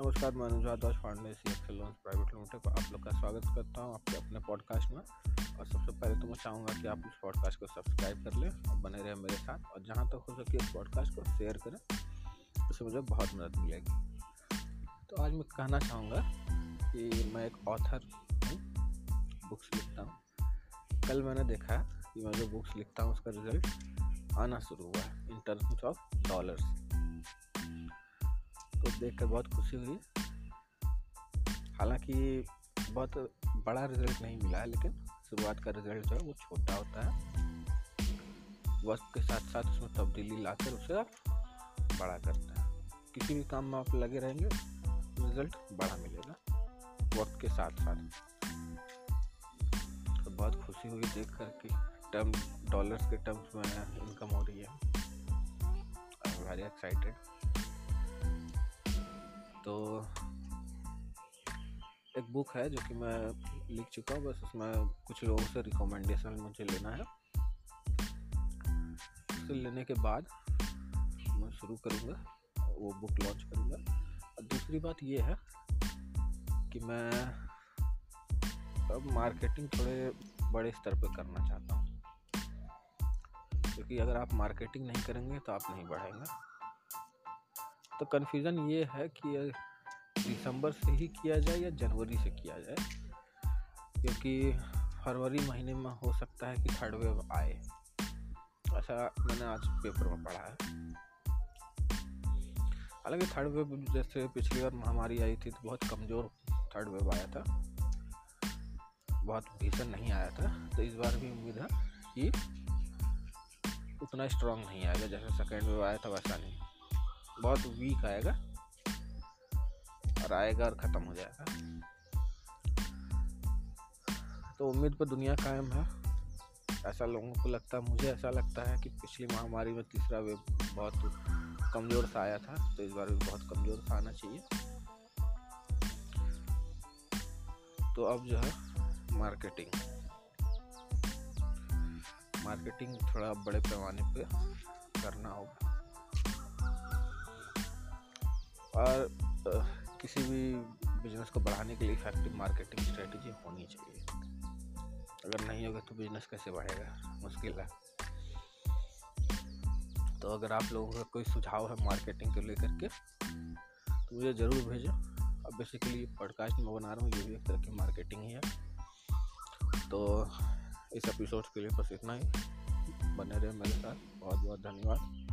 नमस्कार, मैं Anujad Das Pandey C X loans private limited को आप लोग का स्वागत करता हूँ आपके अपने पॉडकास्ट में। और सबसे पहले तो मैं चाहूँगा कि आप इस पॉडकास्ट को सब्सक्राइब कर लें और बने रहें मेरे साथ। और जहाँ तक हो सके इस पॉडकास्ट को शेयर करें उससे मुझे बहुत मदद मिलेगी। तो आज मैं कहना चाहूँगा कि मैं एक ऑथर हूँ बुक्स लिखता हूँ। कल मैंने देखा कि मैं जो बुक्स लिखता हूँ, उसका रिज़ल्ट आना शुरू हुआ है इन टर्म्स ऑफ़ डॉलर्स तो देख कर बहुत खुशी हुई। हालाँकि बहुत बड़ा रिज़ल्ट नहीं मिला है लेकिन शुरुआत का रिज़ल्ट जो है वो छोटा होता है। वक्त के साथ साथ उसमें तब्दीली लाकर उसे आप बड़ा करते हैं। किसी भी काम में आप लगे रहेंगे रिज़ल्ट बड़ा मिलेगा वक्त के साथ साथ तो बहुत खुशी हुई देख कर कि टर्म डॉलर्स के टर्म्स में इनकम हो रही है। वेरी एक्साइटेड तो एक बुक है जो कि मैं लिख चुका हूँ, बस उसमें कुछ लोगों से रिकमेंडेशन मुझे लेना है। उसे लेने के बाद मैं शुरू करूँगा, वो बुक लॉन्च करूँगा। और दूसरी बात ये है कि मैं अब मार्केटिंग थोड़े बड़े स्तर पर करना चाहता हूँ। क्योंकि अगर आप मार्केटिंग नहीं करेंगे तो आप नहीं बढ़ेंगे। तो कन्फ्यूज़न ये है कि दिसंबर से ही किया जाए या जनवरी से किया जाए? क्योंकि फरवरी महीने में हो सकता है कि थर्ड वेव आए। ऐसा मैंने आज पेपर में पढ़ा है। हालाँकि थर्ड वेव जैसे पिछली बार महामारी आई थी तो बहुत कमज़ोर थर्ड वेव आया था। बहुत भीषण नहीं आया था। तो इस बार भी उम्मीद है कि उतना स्ट्रांग नहीं आएगा। जैसे सेकेंड वेव आया था वैसा नहीं। बहुत वीक आएगा। और आएगा और ख़त्म हो जाएगा। तो उम्मीद पर दुनिया कायम है। ऐसा लोगों को लगता है, मुझे ऐसा लगता है कि पिछली महामारी में तीसरा वेव बहुत कमज़ोर सा आया था तो इस बार भी बहुत कमज़ोर सा आना चाहिए। तो अब जो है मार्केटिंग मार्केटिंग थोड़ा बड़े पैमाने पे करना होगा। और किसी भी बिज़नेस को बढ़ाने के लिए इफ़ेक्टिव मार्केटिंग स्ट्रेटजी होनी चाहिए। अगर नहीं होगा तो बिज़नेस कैसे बढ़ेगा? मुश्किल है। तो अगर आप लोगों का कोई सुझाव है मार्केटिंग को लेकर के तो मुझे ज़रूर भेजो। अब बेसिकली पॉडकास्ट में बना रहा हूँ, ये भी एक तरह की मार्केटिंग ही है। तो इस एपिसोड के लिए बस इतना ही। बने रहे मेरे साथ। बहुत बहुत धन्यवाद।